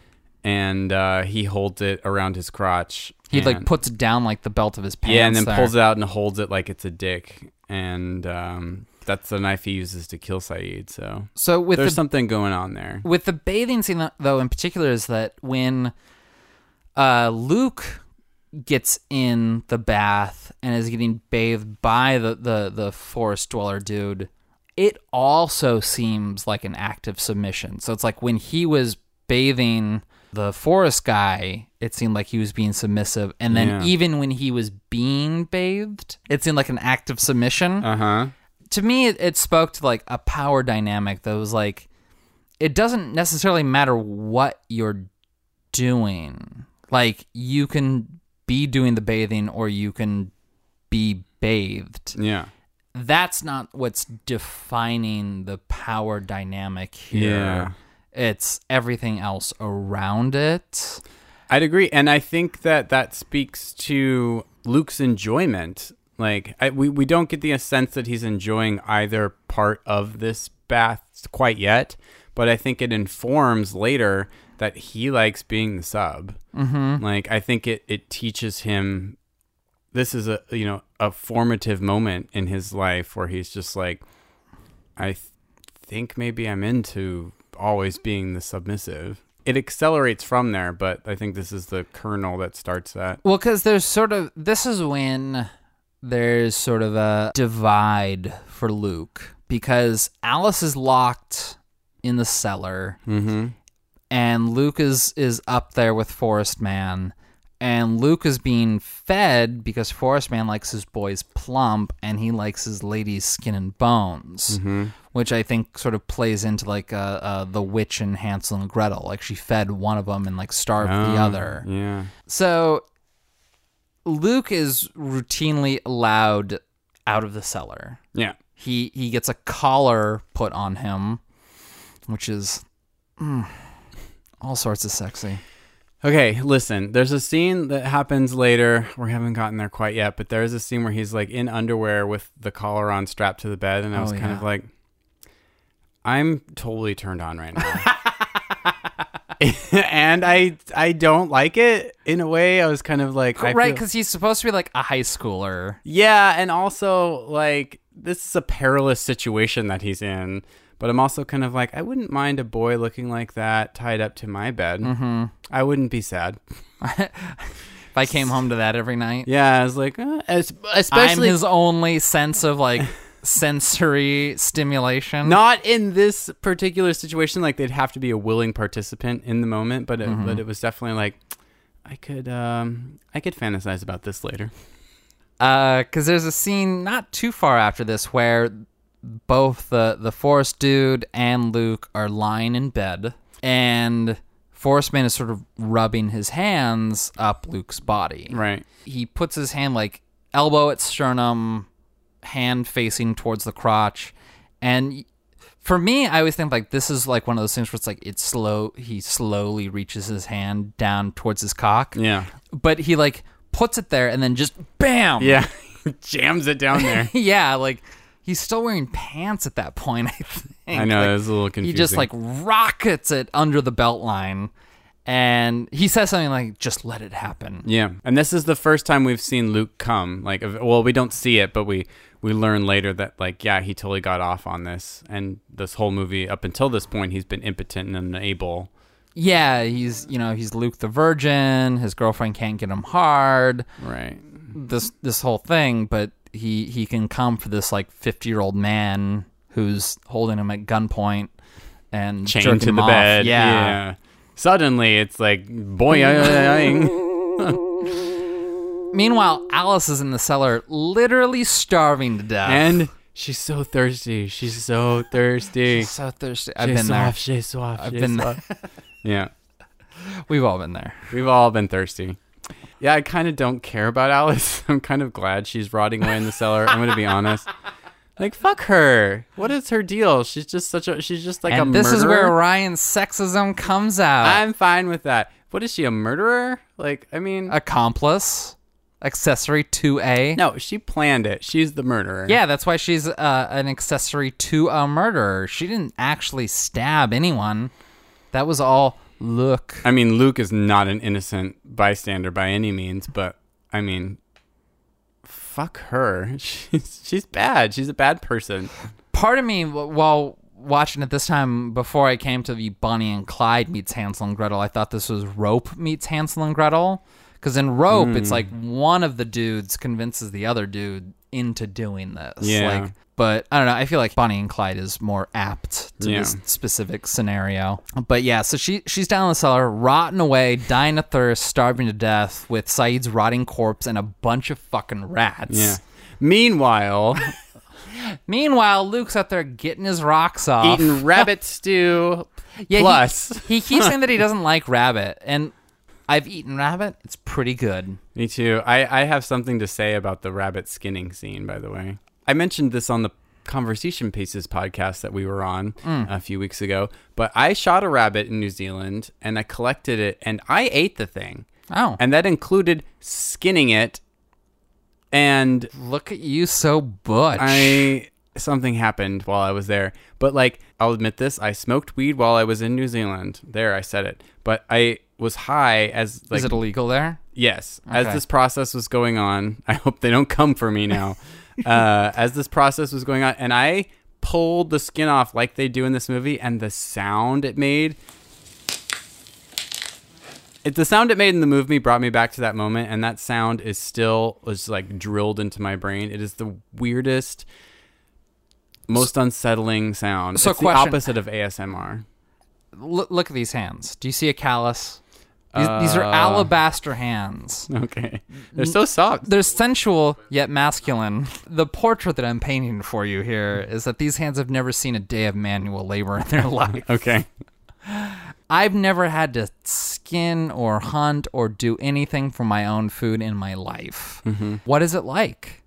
S1: and uh, he holds it around his crotch.
S2: he like puts it down like the belt of his pants.
S1: yeah, and then
S2: there.
S1: pulls it out and holds it like it's a dick, and um, that's the knife he uses to kill Saeed. So
S2: So with
S1: there's
S2: the
S1: something going on there.
S2: with the bathing scene though in particular is that when uh, Luke gets in the bath and is getting bathed by the, the, the forest dweller dude, it also seems like an act of submission. So it's like when he was bathing the forest guy, it seemed like he was being submissive. And then
S1: Yeah.
S2: even when he was being bathed, it seemed like an act of submission
S1: Uh huh.
S2: to me it, it spoke to like a power dynamic that was like it doesn't necessarily matter what you're doing like you can be doing the bathing or you can be bathed
S1: Yeah.
S2: That's not what's defining the power dynamic here
S1: Yeah.
S2: it's everything else around it
S1: I'd agree, and I think that that speaks to Luke's enjoyment. Like, I, we we don't get the sense that he's enjoying either part of this bath quite yet, but I think it informs later that he likes being the sub. Mm-hmm. Like, I think it it teaches him. This is a you know a formative moment in his life where he's just like, I th- think maybe I'm into always being the submissive. It accelerates from there, but I think this is the kernel that starts that.
S2: Well, because there's sort of this is when there's sort of a divide for Luke because Alice is locked in the cellar,
S1: Mm-hmm.
S2: and Luke is is up there with Forest Man, and Luke is being fed because Forest Man likes his boys plump, and he likes his ladies skin and bones. Which I think sort of plays into like uh, uh, the witch and Hansel and Gretel. Like she fed one of them and like starved the other.
S1: Yeah.
S2: So Luke is routinely allowed out of the cellar.
S1: Yeah.
S2: He he gets a collar put on him, which is mm, all sorts of sexy.
S1: Okay, listen. There's a scene that happens later. We haven't gotten there quite yet, but there is a scene where he's like in underwear with the collar on, strapped to the bed, and I was
S2: Oh,
S1: kind
S2: yeah.
S1: of like, I'm totally turned on right now. *laughs* and I I don't like it in a way. I was kind of like, I
S2: right, because he's supposed to be like a high schooler.
S1: Yeah, and also like this is a perilous situation that he's in. But I'm also kind of like, I wouldn't mind a boy looking like that tied up to my bed. Mm-hmm. I wouldn't be sad. *laughs*
S2: If I came home to that every night,
S1: Yeah, I was like, uh, es-
S2: I'm
S1: especially
S2: his only sense of like *laughs* sensory stimulation.
S1: not in this particular situation. Like they'd have to be a willing participant in the moment, but it,
S2: Mm-hmm.
S1: but it was definitely like, I could um I could fantasize about this later.
S2: because there's a scene not too far after this where both the the forest dude and Luke are lying in bed, and Forest Man is sort of rubbing his hands up Luke's body.
S1: Right.
S2: He puts his hand like elbow at sternum, hand facing towards the crotch, and. For me, I always think like this is like one of those things where it's like it's slow. He slowly reaches his hand down towards his cock,
S1: Yeah.
S2: but he like puts it there and then just bam,
S1: Yeah. *laughs* Jams it down there. *laughs*
S2: yeah, like he's still wearing pants at that point. *laughs* I think.
S1: I know
S2: Like,
S1: it was a little confusing.
S2: he just like rockets it under the belt line, and he says something like, "Just let it happen."
S1: Yeah, and this is the first time we've seen Luke come. Like, well, we don't see it, but we we learn later that like, yeah, he totally got off on this, and this whole movie up until this point, he's been impotent and unable.
S2: Yeah, he's you know he's Luke the Virgin. His girlfriend can't get him hard.
S1: Right.
S2: This this whole thing, but he he can come for this like fifty year old man who's holding him at gunpoint and
S1: Chained to the
S2: off.
S1: bed.
S2: Yeah.
S1: Suddenly, it's like boing. *laughs*
S2: Meanwhile, Alice is in the cellar, literally starving to death.
S1: and she's so thirsty. She's so thirsty.
S2: so thirsty. I've
S1: She's
S2: been there.
S1: she's soft,
S2: I've
S1: she's
S2: been
S1: soft. *laughs* yeah.
S2: We've all been there.
S1: We've all been thirsty. Yeah, I kind of don't care about Alice. *laughs* I'm kind of glad she's rotting away in the cellar. I'm going to be honest. *laughs* Like fuck her. What is her deal? She's just such a she's just like a
S2: and this is where. Ryan's sexism comes out.
S1: I'm fine with that. What is she a murderer? Like I mean
S2: Accomplice, accessory to a.
S1: No, she planned it. She's the murderer.
S2: Yeah, that's why she's uh, an accessory to a murderer. She didn't actually stab anyone. That was all look.
S1: I mean, Luke is not an innocent bystander by any means, but I mean, fuck her. *laughs* She's she's bad. She's a bad person.
S2: Part of me, while watching it this time, before I came to the Bonnie and Clyde meets Hansel and Gretel, I thought this was Rope meets Hansel and Gretel. Because in Rope, it's hmm. like one of the dudes convinces the other dude into doing this.
S1: Yeah.
S2: Like, but I don't know. I feel like Bonnie and Clyde is more apt to
S1: Yeah.
S2: this specific scenario. But yeah, so she she's down in the cellar, rotting away, dying of thirst, starving to death, with Saeed's rotting corpse and a bunch of fucking rats.
S1: Yeah. Meanwhile, *laughs*
S2: Meanwhile, Luke's out there getting his rocks off.
S1: eating *laughs* rabbit stew
S2: Yeah, he-
S1: plus.
S2: He, keeps saying that he *laughs* doesn't like rabbit, and I've eaten rabbit. It's pretty good.
S1: Me too. I, I have something to say about the rabbit skinning scene, by the way. I mentioned this on the Conversation Pieces podcast that we were on
S2: Mm.
S1: a few weeks ago, but I shot a rabbit in New Zealand and I collected it and I ate the thing.
S2: Oh,
S1: And that included skinning it and
S2: look at you, so butch.
S1: I something happened while I was there. But like I'll admit this, I smoked weed while I was in New Zealand. There I said it. But I was high as like
S2: Is it illegal there?
S1: Yes. As this process was going on, *laughs* I hope they don't come for me now. *laughs* uh, as this process was going on, and I pulled the skin off like they do in this movie, and the sound it made. It, the sound it made in the movie brought me back to that moment, and that sound is still was like drilled into my brain. It is the weirdest, most unsettling sound.
S2: So
S1: it's the opposite of ASMR.
S2: L- look at these hands. Do you see a callus? These, these are
S1: Uh.
S2: alabaster hands.
S1: Okay, they're so soft.
S2: They're sensual yet masculine. The portrait that I'm painting for you here is that these hands have never seen a day of manual labor in their *laughs* life.
S1: Okay.
S2: I've never had to skin or hunt or do anything for my own food in my life.
S1: Mm-hmm.
S2: What is it like?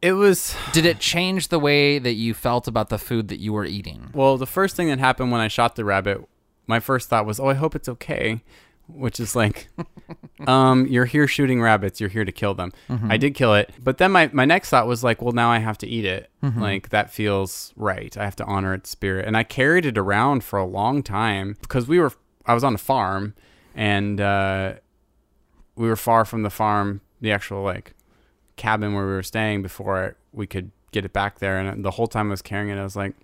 S1: It was
S2: Did it change the way that you felt about the food that you were eating?
S1: Well, the first thing that happened when I shot the rabbit, my first thought was, "Oh, I hope it's okay," which is like, *laughs* um, you're here shooting rabbits, you're here to kill them. I did kill it, but then my my next thought was like, well, now I have to eat it. Like that feels right. I have to honor its spirit, and I carried it around for a long time because we were I was on a farm, and uh, we were far from the farm, the actual like cabin where we were staying before we could get it back there. And the whole time I was carrying it, I was like,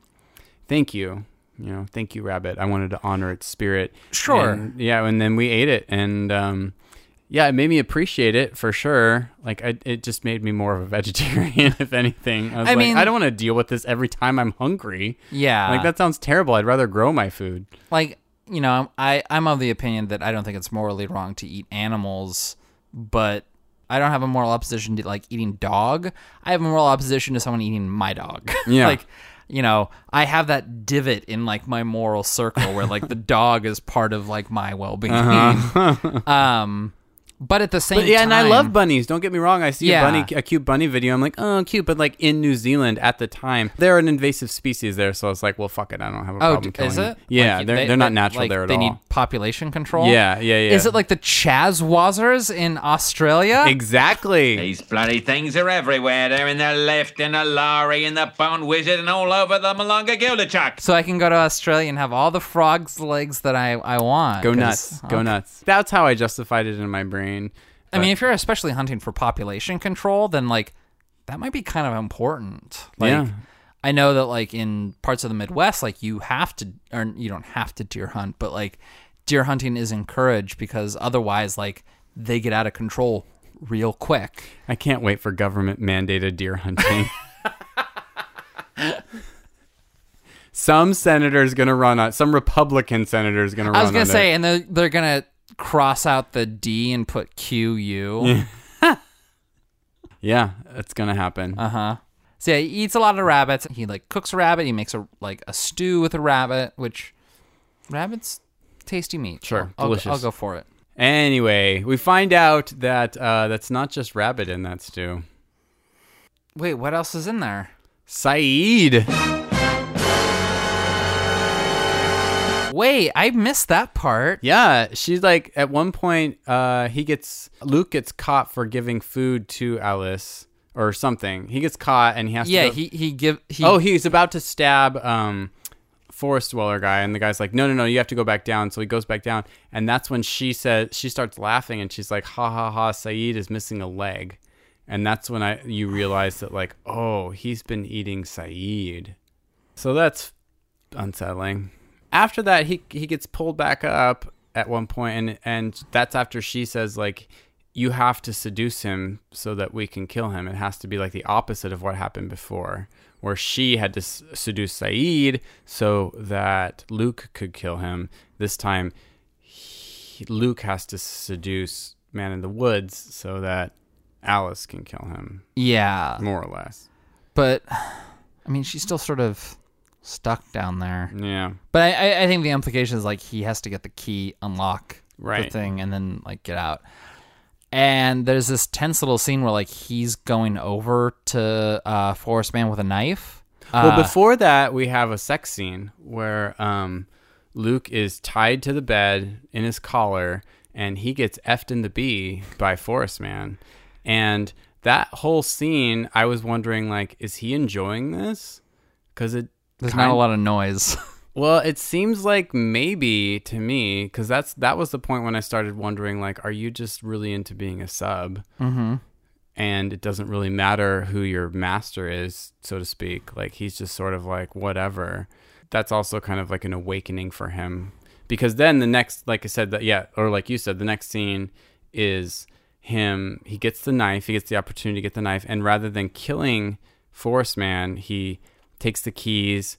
S1: "Thank you, you know, thank you, rabbit. I wanted to honor its spirit."
S2: Sure.
S1: And, yeah, and then we ate it, and um, yeah, it made me appreciate it for sure. Like, I, it just made me more of a *laughs* vegetarian, if anything. I was
S2: I
S1: like,
S2: mean-
S1: I don't want to deal with this every time I'm hungry.
S2: Yeah.
S1: Like that sounds terrible. I'd rather grow my food.
S2: like you know i i'm of the opinion that i don't think it's morally wrong to eat animals but i don't have a moral opposition to like eating dog i have a moral opposition to someone eating my dog *laughs*
S1: Yeah.
S2: like you know i have that divot in like my moral circle where like the *laughs* dog is part of like my well-being. *laughs* Um but at the same.
S1: But yeah, and I love bunnies. Don't get me wrong. I see
S2: Yeah.
S1: a bunny, a cute bunny video. I'm like, oh, cute. But like in New Zealand at the time, they're an invasive species there. So I was like, well, fuck it. I don't have a
S2: Oh,
S1: problem
S2: d-
S1: killing
S2: is
S1: them.
S2: it?
S1: Yeah,
S2: Like,
S1: they're
S2: they-
S1: they're not natural
S2: like,
S1: there at
S2: they
S1: all.
S2: They need population control.
S1: Yeah, yeah, yeah.
S2: Is it like the Chazwazzers in Australia?
S1: exactly?
S5: These bloody things are everywhere. They're in the lift, in the lorry, in the Bone Wizard, and all over the Malunga Gilderchuck.
S2: so I can go to Australia and have all the frogs' legs that I, I want.
S1: Go nuts. Go
S2: okay.
S1: nuts. That's how I justified it in my brain.
S2: I mean, if you're especially hunting for population control, then like that might be kind of important. Like
S1: Yeah.
S2: I know that like in parts of the Midwest, like you have to or you don't have to deer hunt, but like deer hunting is encouraged because otherwise like they get out of control real quick.
S1: I can't wait for government mandated deer hunting. *laughs* some senator's gonna run on. Some Republican senator's gonna run.
S2: I was gonna say,
S1: it.
S2: and they're they're gonna cross out the D and put Q U. *laughs*
S1: yeah, it's gonna happen.
S2: Uh huh. So yeah, he eats a lot of rabbits. He like cooks a rabbit. He makes a like a stew with a rabbit, which rabbits tasty meat.
S1: Sure,
S2: I'll, I'll,
S1: delicious.
S2: I'll go for it.
S1: Anyway, we find out that uh, that's not just rabbit in that stew.
S2: Wait, what else is in there?
S1: Saeed.
S2: Wait, I missed that part.
S1: Yeah, she's like at one point uh he gets Luke gets caught for giving food to Alice or something. He gets caught and he has
S2: Yeah,
S1: to Yeah,
S2: he he give he
S1: Oh, he's about to stab um forest dweller guy and the guy's like, "No, no, no, you have to go back down." So he goes back down and that's when she says she starts laughing and she's like, "Ha ha ha, Saeed is missing a leg." And that's when I you realize that like, "Oh, he's been eating Saeed." So that's unsettling. After that, he he gets pulled back up at one point, and and that's after she says like, "You have to seduce him so that we can kill him." It has to be like the opposite of what happened before, where she had to s- seduce Saeed so that Luke could kill him. This time, he, Luke has to seduce Man in the Woods so that Alice can kill him,
S2: yeah,
S1: more or less.
S2: but I mean, she's still sort of stuck down there.
S1: Yeah.
S2: But I, I, I think the implication is like he has to get the key, unlock the thing, and then like get out. And there's this tense little scene where like he's going over to uh, Forest Man with a knife.
S1: Well,
S2: Uh,
S1: before that, we have a sex scene where um, Luke is tied to the bed in his collar, and he gets effed in the bee by Forest Man. And that whole scene, I was wondering, like, is he enjoying this? Because it
S2: there's
S1: kind-
S2: not a lot of noise. *laughs*
S1: Well, it seems like maybe to me, because that's that was the point when I started wondering, like, are you just really into being a sub?
S2: mm-hmm.
S1: and it doesn't really matter who your master is, so to speak. Like he's just sort of like whatever. That's also kind of like an awakening for him because then the next, like I said, that yeah, or like you said, the next scene is him. He gets the knife. He gets the opportunity to get the knife, and rather than killing Forest Man, he takes the keys,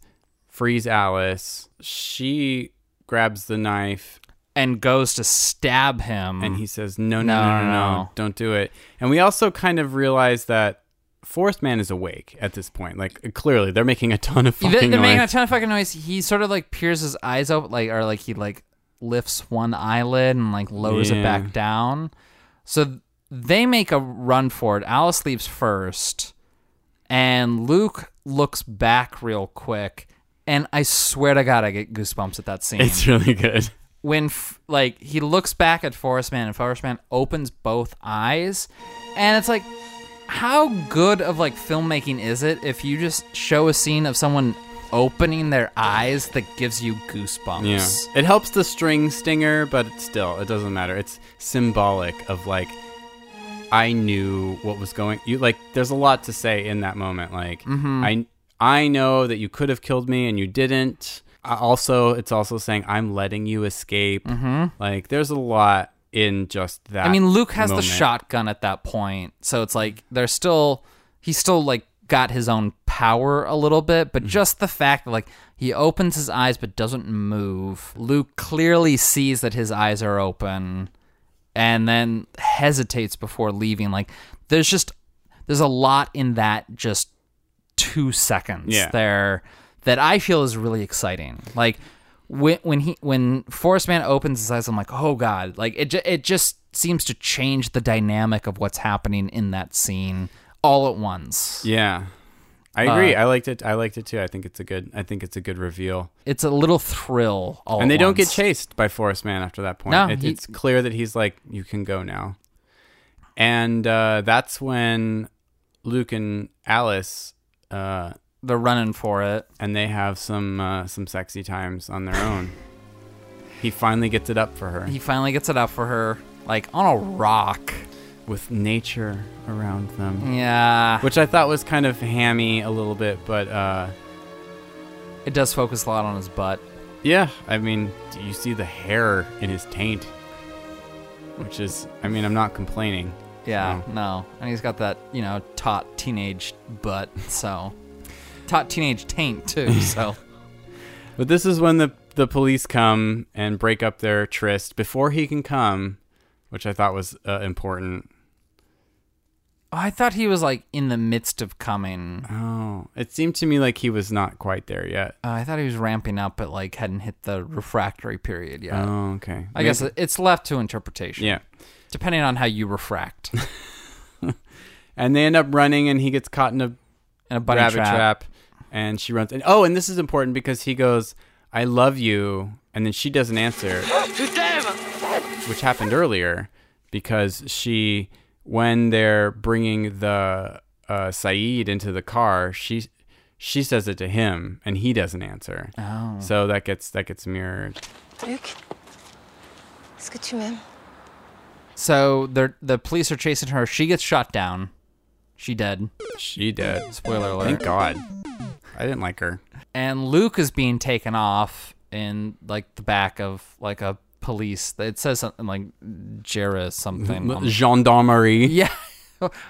S1: frees Alice. She grabs the knife
S2: And goes to stab him.
S1: and he says, no, no,
S2: No,
S1: no, no, don't do it. And we also kind of realize that Forest Man is awake at this point. Like clearly, they're making a ton of
S2: They're,
S1: fucking
S2: they're making a ton of fucking noise. He sort of like peers his eyes open, like or like he like lifts one eyelid and like lowers it back down. So they make a run for it. Alice leaves first, and Luke looks back real quick. And I swear to God, I get goosebumps at that scene.
S1: It's really good.
S2: when f- like he looks back at Forest Man and Forest Man opens both eyes and it's like how good of like filmmaking is it if you just show a scene of someone opening their eyes that gives you goosebumps
S1: Yeah, it helps the string stinger, but still, it doesn't matter. It's symbolic of like I knew what was going. You like, there's a lot to say in that moment. Like
S2: Mm-hmm.
S1: I, I know that you could have killed me and you didn't. I- Also, it's also saying I'm letting you escape. Mm-hmm. Like there's a lot in just that.
S2: I mean Luke has
S1: moment.
S2: the shotgun at that point so it's like there's still he's still like got his own power a little bit but just the fact that like he opens his eyes but doesn't move Luke clearly sees that his eyes are open and then hesitates before leaving like there's just there's a lot in that just 2 seconds
S1: Yeah.
S2: there that I feel is really exciting like when when he when Forest Man opens his eyes, I'm like, oh god, like it it just seems to change the dynamic of what's happening in that scene all at once.
S1: Yeah, I agree.
S2: Uh,
S1: I liked it. I liked it too. I think it's a good. I think it's a good reveal.
S2: It's a little thrill all
S1: and they don't get chased by Forest Man after that point.
S2: No,
S1: It-
S2: he-
S1: it's clear that he's like, you can go now. And uh, that's when Luke and Alice, uh,
S2: They're running for it.
S1: and they have some uh, some sexy times on their own. he finally gets it up for her
S2: He finally gets it up for her, like on a rock.
S1: With nature around them,
S2: Yeah,
S1: which I thought was kind of hammy a little bit, but uh,
S2: it does focus a lot on his butt.
S1: Yeah, I mean, do you see the hair in his taint? Which is, I mean, I'm not complaining.
S2: Yeah,
S1: Oh.
S2: no, and he's got that you know taut teenage butt, so taut teenage taint too. *laughs* So
S1: But this is when the the police come and break up their tryst before he can come, which I thought was uh, important.
S2: I thought he was like in the midst of coming.
S1: Oh, it seemed to me like he was not quite there yet.
S2: Uh, I thought he was ramping up, but like hadn't hit the refractory period yet.
S1: Oh, okay.
S2: I guess it's left to interpretation.
S1: yeah.
S2: Depending on how you refract. *laughs*
S1: And they end up running, and he gets caught in a
S2: in a bunny
S1: rabbit
S2: trap.
S1: trap. and she runs. And oh, and this is important because he goes, "I love you," and then she doesn't answer, *gasps* which happened earlier because she, when they're bringing the uh, Saeed into the car, she she says it to him, and he doesn't answer.
S2: Oh.
S1: So that gets that gets mirrored.
S4: Luc, est-ce que tu m'aimes
S2: So they're, the police are chasing her. She gets shot down. She dead.
S1: She did.
S2: Spoiler alert.
S1: Thank God. I didn't like her.
S2: and Luke is being taken off in like the back of like a police. It says something like Jera something. on-
S1: Gendarmerie. *laughs*
S2: yeah,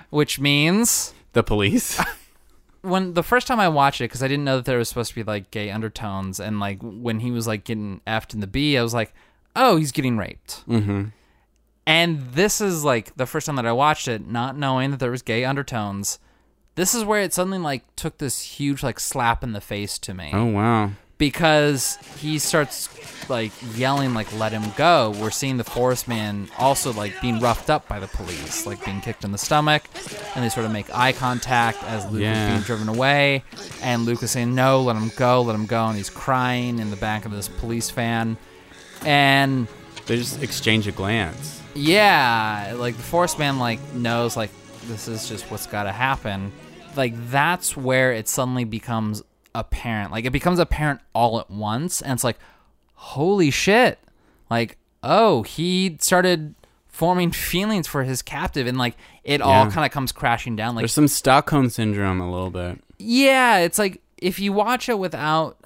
S2: which means
S1: The police. *laughs*
S2: when the first time I watched it because I didn't know that there was supposed to be like gay undertones, and like when he was like getting effed in the B, I was like, oh, he's getting raped.
S1: mm-hmm.
S2: And this is like the first time that I watched it, not knowing that there was gay undertones. This is where it suddenly like took this huge like slap in the face to me.
S1: Oh wow.
S2: Because he starts like yelling like let him go we're seeing the forest man also like being roughed up by the police like being kicked in the stomach and they sort of make eye contact as luke
S1: Yeah.
S2: is being driven away and luke is saying no let him go let him go and he's crying in the back of this police van and
S1: They just exchange a glance.
S2: yeah, like the forest man like knows like this is just what's got to happen. Like that's where it suddenly becomes apparent. Like it becomes apparent all at once and it's like holy shit. Like oh, he started forming *laughs* feelings for his captive and like it all kind of comes crashing down like
S1: There's some Stockholm syndrome a little bit.
S2: yeah, it's like if you watch it without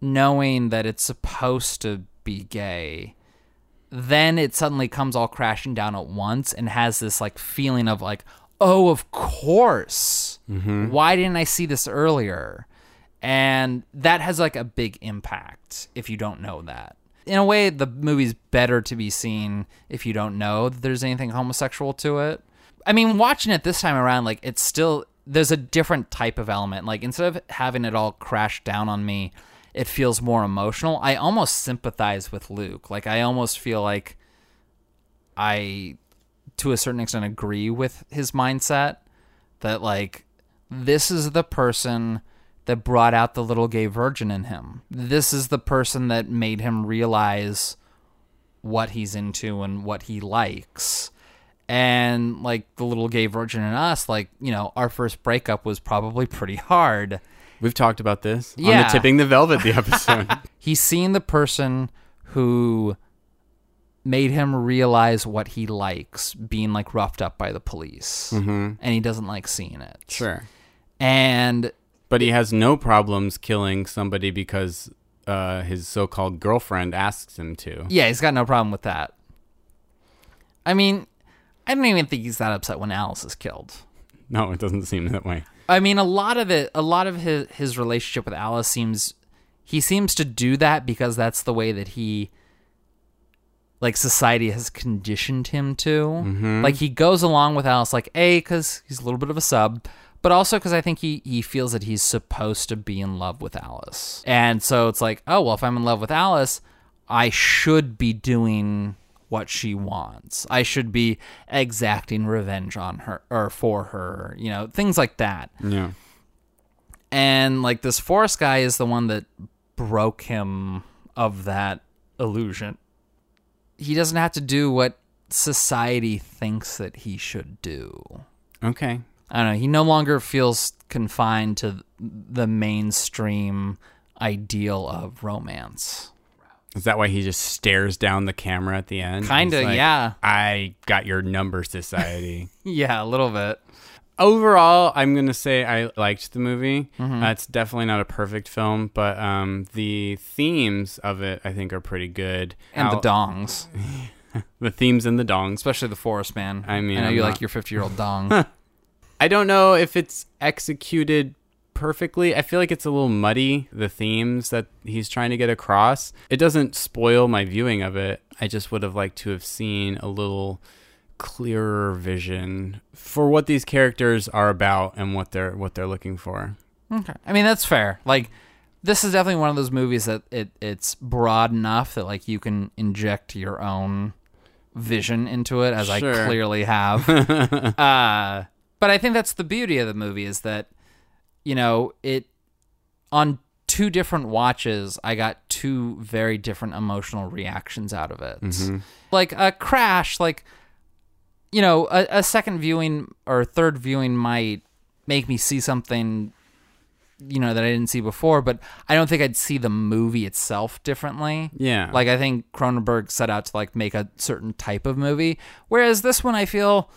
S2: knowing that it's supposed to be gay, then it suddenly comes all crashing down at once and has this like feeling of like, oh, of course. Mm-hmm. Why didn't I see this earlier? And that has like a big impact if you don't know that. In a way, the movie's better to be seen if you don't know that there's anything homosexual to it. I mean, watching it this time around, like it's still there's a different type of element. Like instead of having it all crash down on me, it feels more emotional. I almost sympathize with Luke. Like I almost feel like I to a certain extent agree with his mindset that like this is the person that brought out the little gay virgin in him. This is the person that made him realize what he's into and what he likes. And like the little gay virgin in us, like, you know, our first breakup was probably pretty hard.
S1: We've talked about this on the tipping the velvet the episode. *laughs*
S2: He's seen the person who made him realize what he likes being like roughed up by the police. Mm-hmm. And he doesn't like seeing it.
S1: sure.
S2: And
S1: But he has no problems killing somebody because uh, his so-called girlfriend asks him to.
S2: yeah, he's got no problem with that. I mean, I don't even think he's that upset when Alice is killed.
S1: No, it doesn't seem that way.
S2: I mean, a lot of it, a lot of his his relationship with Alice seems he seems to do that because that's the way that he like society has conditioned him to. Mm-hmm. Like he goes along with Alice like A cuz he's a little bit of a sub, but also cuz I think he he feels that he's supposed to be in love with Alice. And so it's like, oh, well if I'm in love with Alice, I should be doing what she wants. I should be exacting revenge on her or for her, you know, things like that.
S1: Yeah.
S2: And like this forest guy is the one that broke him of that illusion. He doesn't have to do what society thinks that he should do.
S1: Okay.
S2: I don't know. He no longer feels confined to the mainstream ideal of romance.
S1: Is that why he just stares down the camera at the end?
S2: Kinda,
S1: like,
S2: yeah.
S1: I got your number, society. *laughs*
S2: Yeah, a little bit.
S1: Overall, I'm gonna say I liked the movie.
S2: Mm-hmm.
S1: Uh, it's definitely not a perfect film, but um, the themes of it I think are pretty good.
S2: And the dongs, *laughs*
S1: the themes and the dongs.
S2: especially the forest man.
S1: I mean,
S2: I know
S1: I'm
S2: you
S1: not-
S2: like your 50 year old dong. *laughs*
S1: I don't know if it's executed perfectly. I feel like it's a little muddy, the themes that he's trying to get across. It doesn't spoil my viewing of it. I just would have liked to have seen a little clearer vision for what these characters are about and what they're what they're looking for.
S2: Okay. I mean, that's fair. Like, this is definitely one of those movies that it it's broad enough that like you can inject your own vision into it, as I clearly have. *laughs* uh, but I think that's the beauty of the movie is that you know, it on two different watches, I got two very different emotional reactions out of it. Like a crash, like you know, a, a second viewing or third viewing might make me see something you know that I didn't see before, but I don't think I'd see the movie itself differently.
S1: Yeah.
S2: Like I think Cronenberg set out to like make a certain type of movie, whereas this one I feel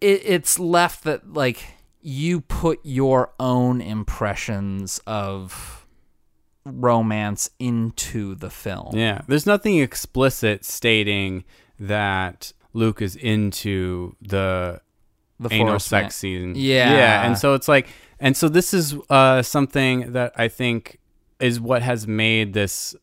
S2: it, it's left that like you put your own impressions of romance into the film.
S1: Yeah, there's nothing explicit stating that Luke is into the,
S2: The
S1: anal sex scene.
S2: Yeah.
S1: yeah, and so it's like, and so this is uh, something that I think is what has made this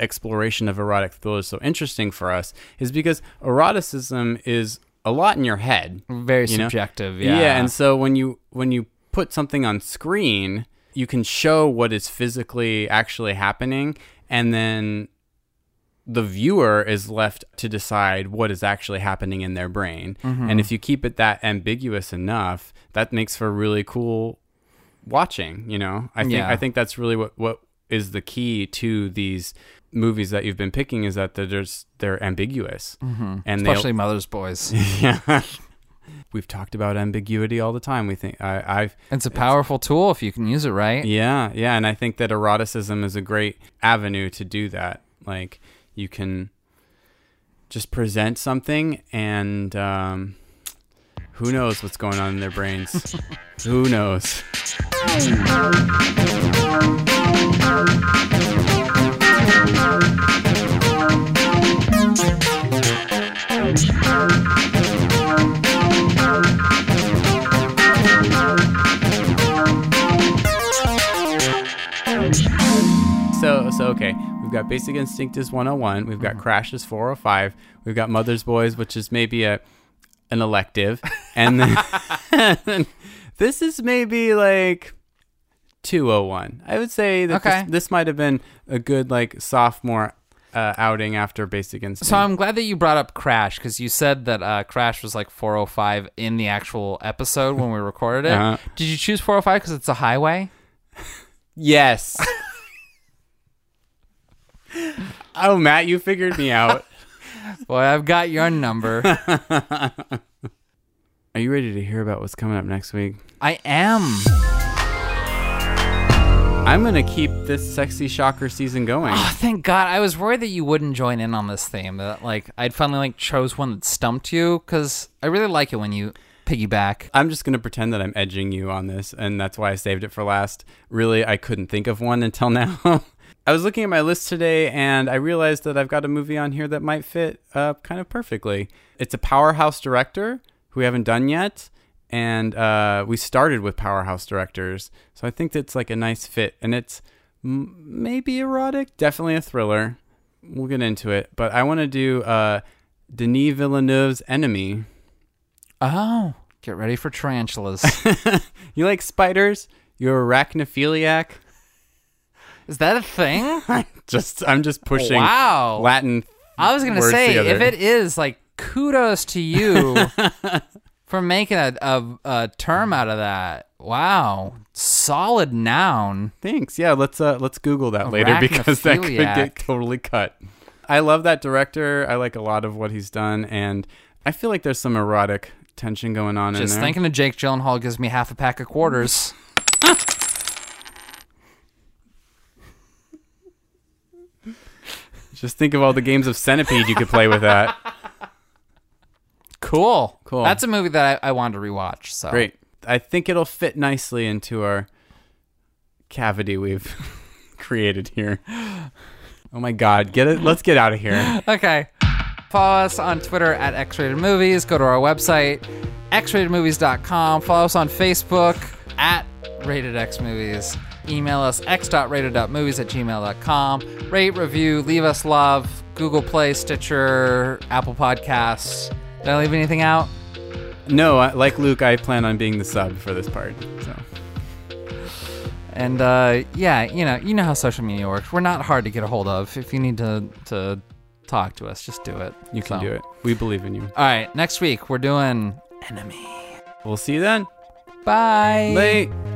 S1: exploration of erotic thrillers so interesting for us is because eroticism is a lot in your head
S2: Very
S1: you know?
S2: subjective. Yeah.
S1: and so when you when you put something on screen, you can show what is physically actually happening, and then the viewer is left to decide what is actually happening in their brain.
S2: Mm-hmm.
S1: And if you keep it that ambiguous enough, that makes for really cool watching. You know, I think
S2: Yeah.
S1: I think that's really what what is the key to these movies that you've been picking is that they're just they're ambiguous mm-hmm. and
S2: especially Mother's Boys. *laughs*
S1: yeah. We've talked about ambiguity all the time. We think I, I've
S2: It's a powerful tool if you can use it right.
S1: yeah, yeah, and I think that eroticism is a great avenue to do that. Like you can just present something, and um, who knows what's going on in their brains? *laughs* who knows? So so okay, we've got Basic Instinct is 101, we've got Crash is 405, we've got Mother's Boys, which is maybe a an elective, and then *laughs* this is maybe like 201. I would say that
S2: Okay.
S1: this, this might have been a good like sophomore uh, outing after Basic Instinct.
S2: So I'm glad that you brought up Crash because you said that uh, Crash was like 405 in the actual episode when we recorded it.
S1: Uh-huh.
S2: Did you choose 405 because it's a highway? *laughs*
S1: yes. *laughs* oh, Matt, you figured me out. *laughs*
S2: Boy, I've got your number. *laughs*
S1: Are you ready to hear about what's coming up next week?
S2: I am.
S1: I'm gonna keep this sexy shocker season going.
S2: Oh, thank God. I was worried that you wouldn't join in on this theme. That like I'd finally like chose one that stumped you because I really like it when you piggyback.
S1: I'm just gonna pretend that I'm edging you on this, and that's why I saved it for last. Really, I couldn't think of one until now. *laughs* I was looking at my list today, and I realized that I've got a movie on here that might fit uh, kind of perfectly. It's a powerhouse director who we haven't done yet, and uh, we started with powerhouse directors, so I think that's like a nice fit, and it's m- maybe erotic, definitely a thriller. We'll get into it, but I want to do uh, Denis Villeneuve's Enemy.
S2: Oh, get ready for tarantulas. *laughs*
S1: You like spiders? You're arachnophiliac?
S2: Is that a thing? *laughs*
S1: Just I'm just pushing
S2: Wow.
S1: Latin.
S2: I was gonna say
S1: together.
S2: if it is like kudos to you *laughs* for making a, a, a term out of that. Wow, solid noun.
S1: Thanks. Yeah, let's uh let's Google that later because that could get totally cut. I love that director. I like a lot of what he's done, and I feel like there's some erotic tension going on in
S2: Just thinking of Jake Gyllenhaal gives me half a pack of quarters. *laughs*
S1: Just think of all the games of Centipede you could play with that.
S2: Cool,
S1: Cool.
S2: That's a movie that I, I wanted to rewatch. So
S1: Great. I think it'll fit nicely into our cavity we've *laughs* created here. Oh my god, get it let's get out of here.
S2: Okay. Follow us on Twitter at X-Rated Movies. Go to our website, xratedmovies.com. Follow us on Facebook at Rated X Movies. Email us x.rated.movies at gmail.com. Rate, review, leave us love. Google Play, Stitcher, Apple Podcasts. Did I leave anything out?
S1: No, I- like Luke, I plan on being the sub for this part. So
S2: And uh, yeah, you know, you know how social media works. We're not hard to get a hold of. If you need to to talk to us, just do it.
S1: you can
S2: So.
S1: do it. We believe in you.
S2: All right, next week we're doing Enemy.
S1: We'll see you then.
S2: Bye.
S1: Bye.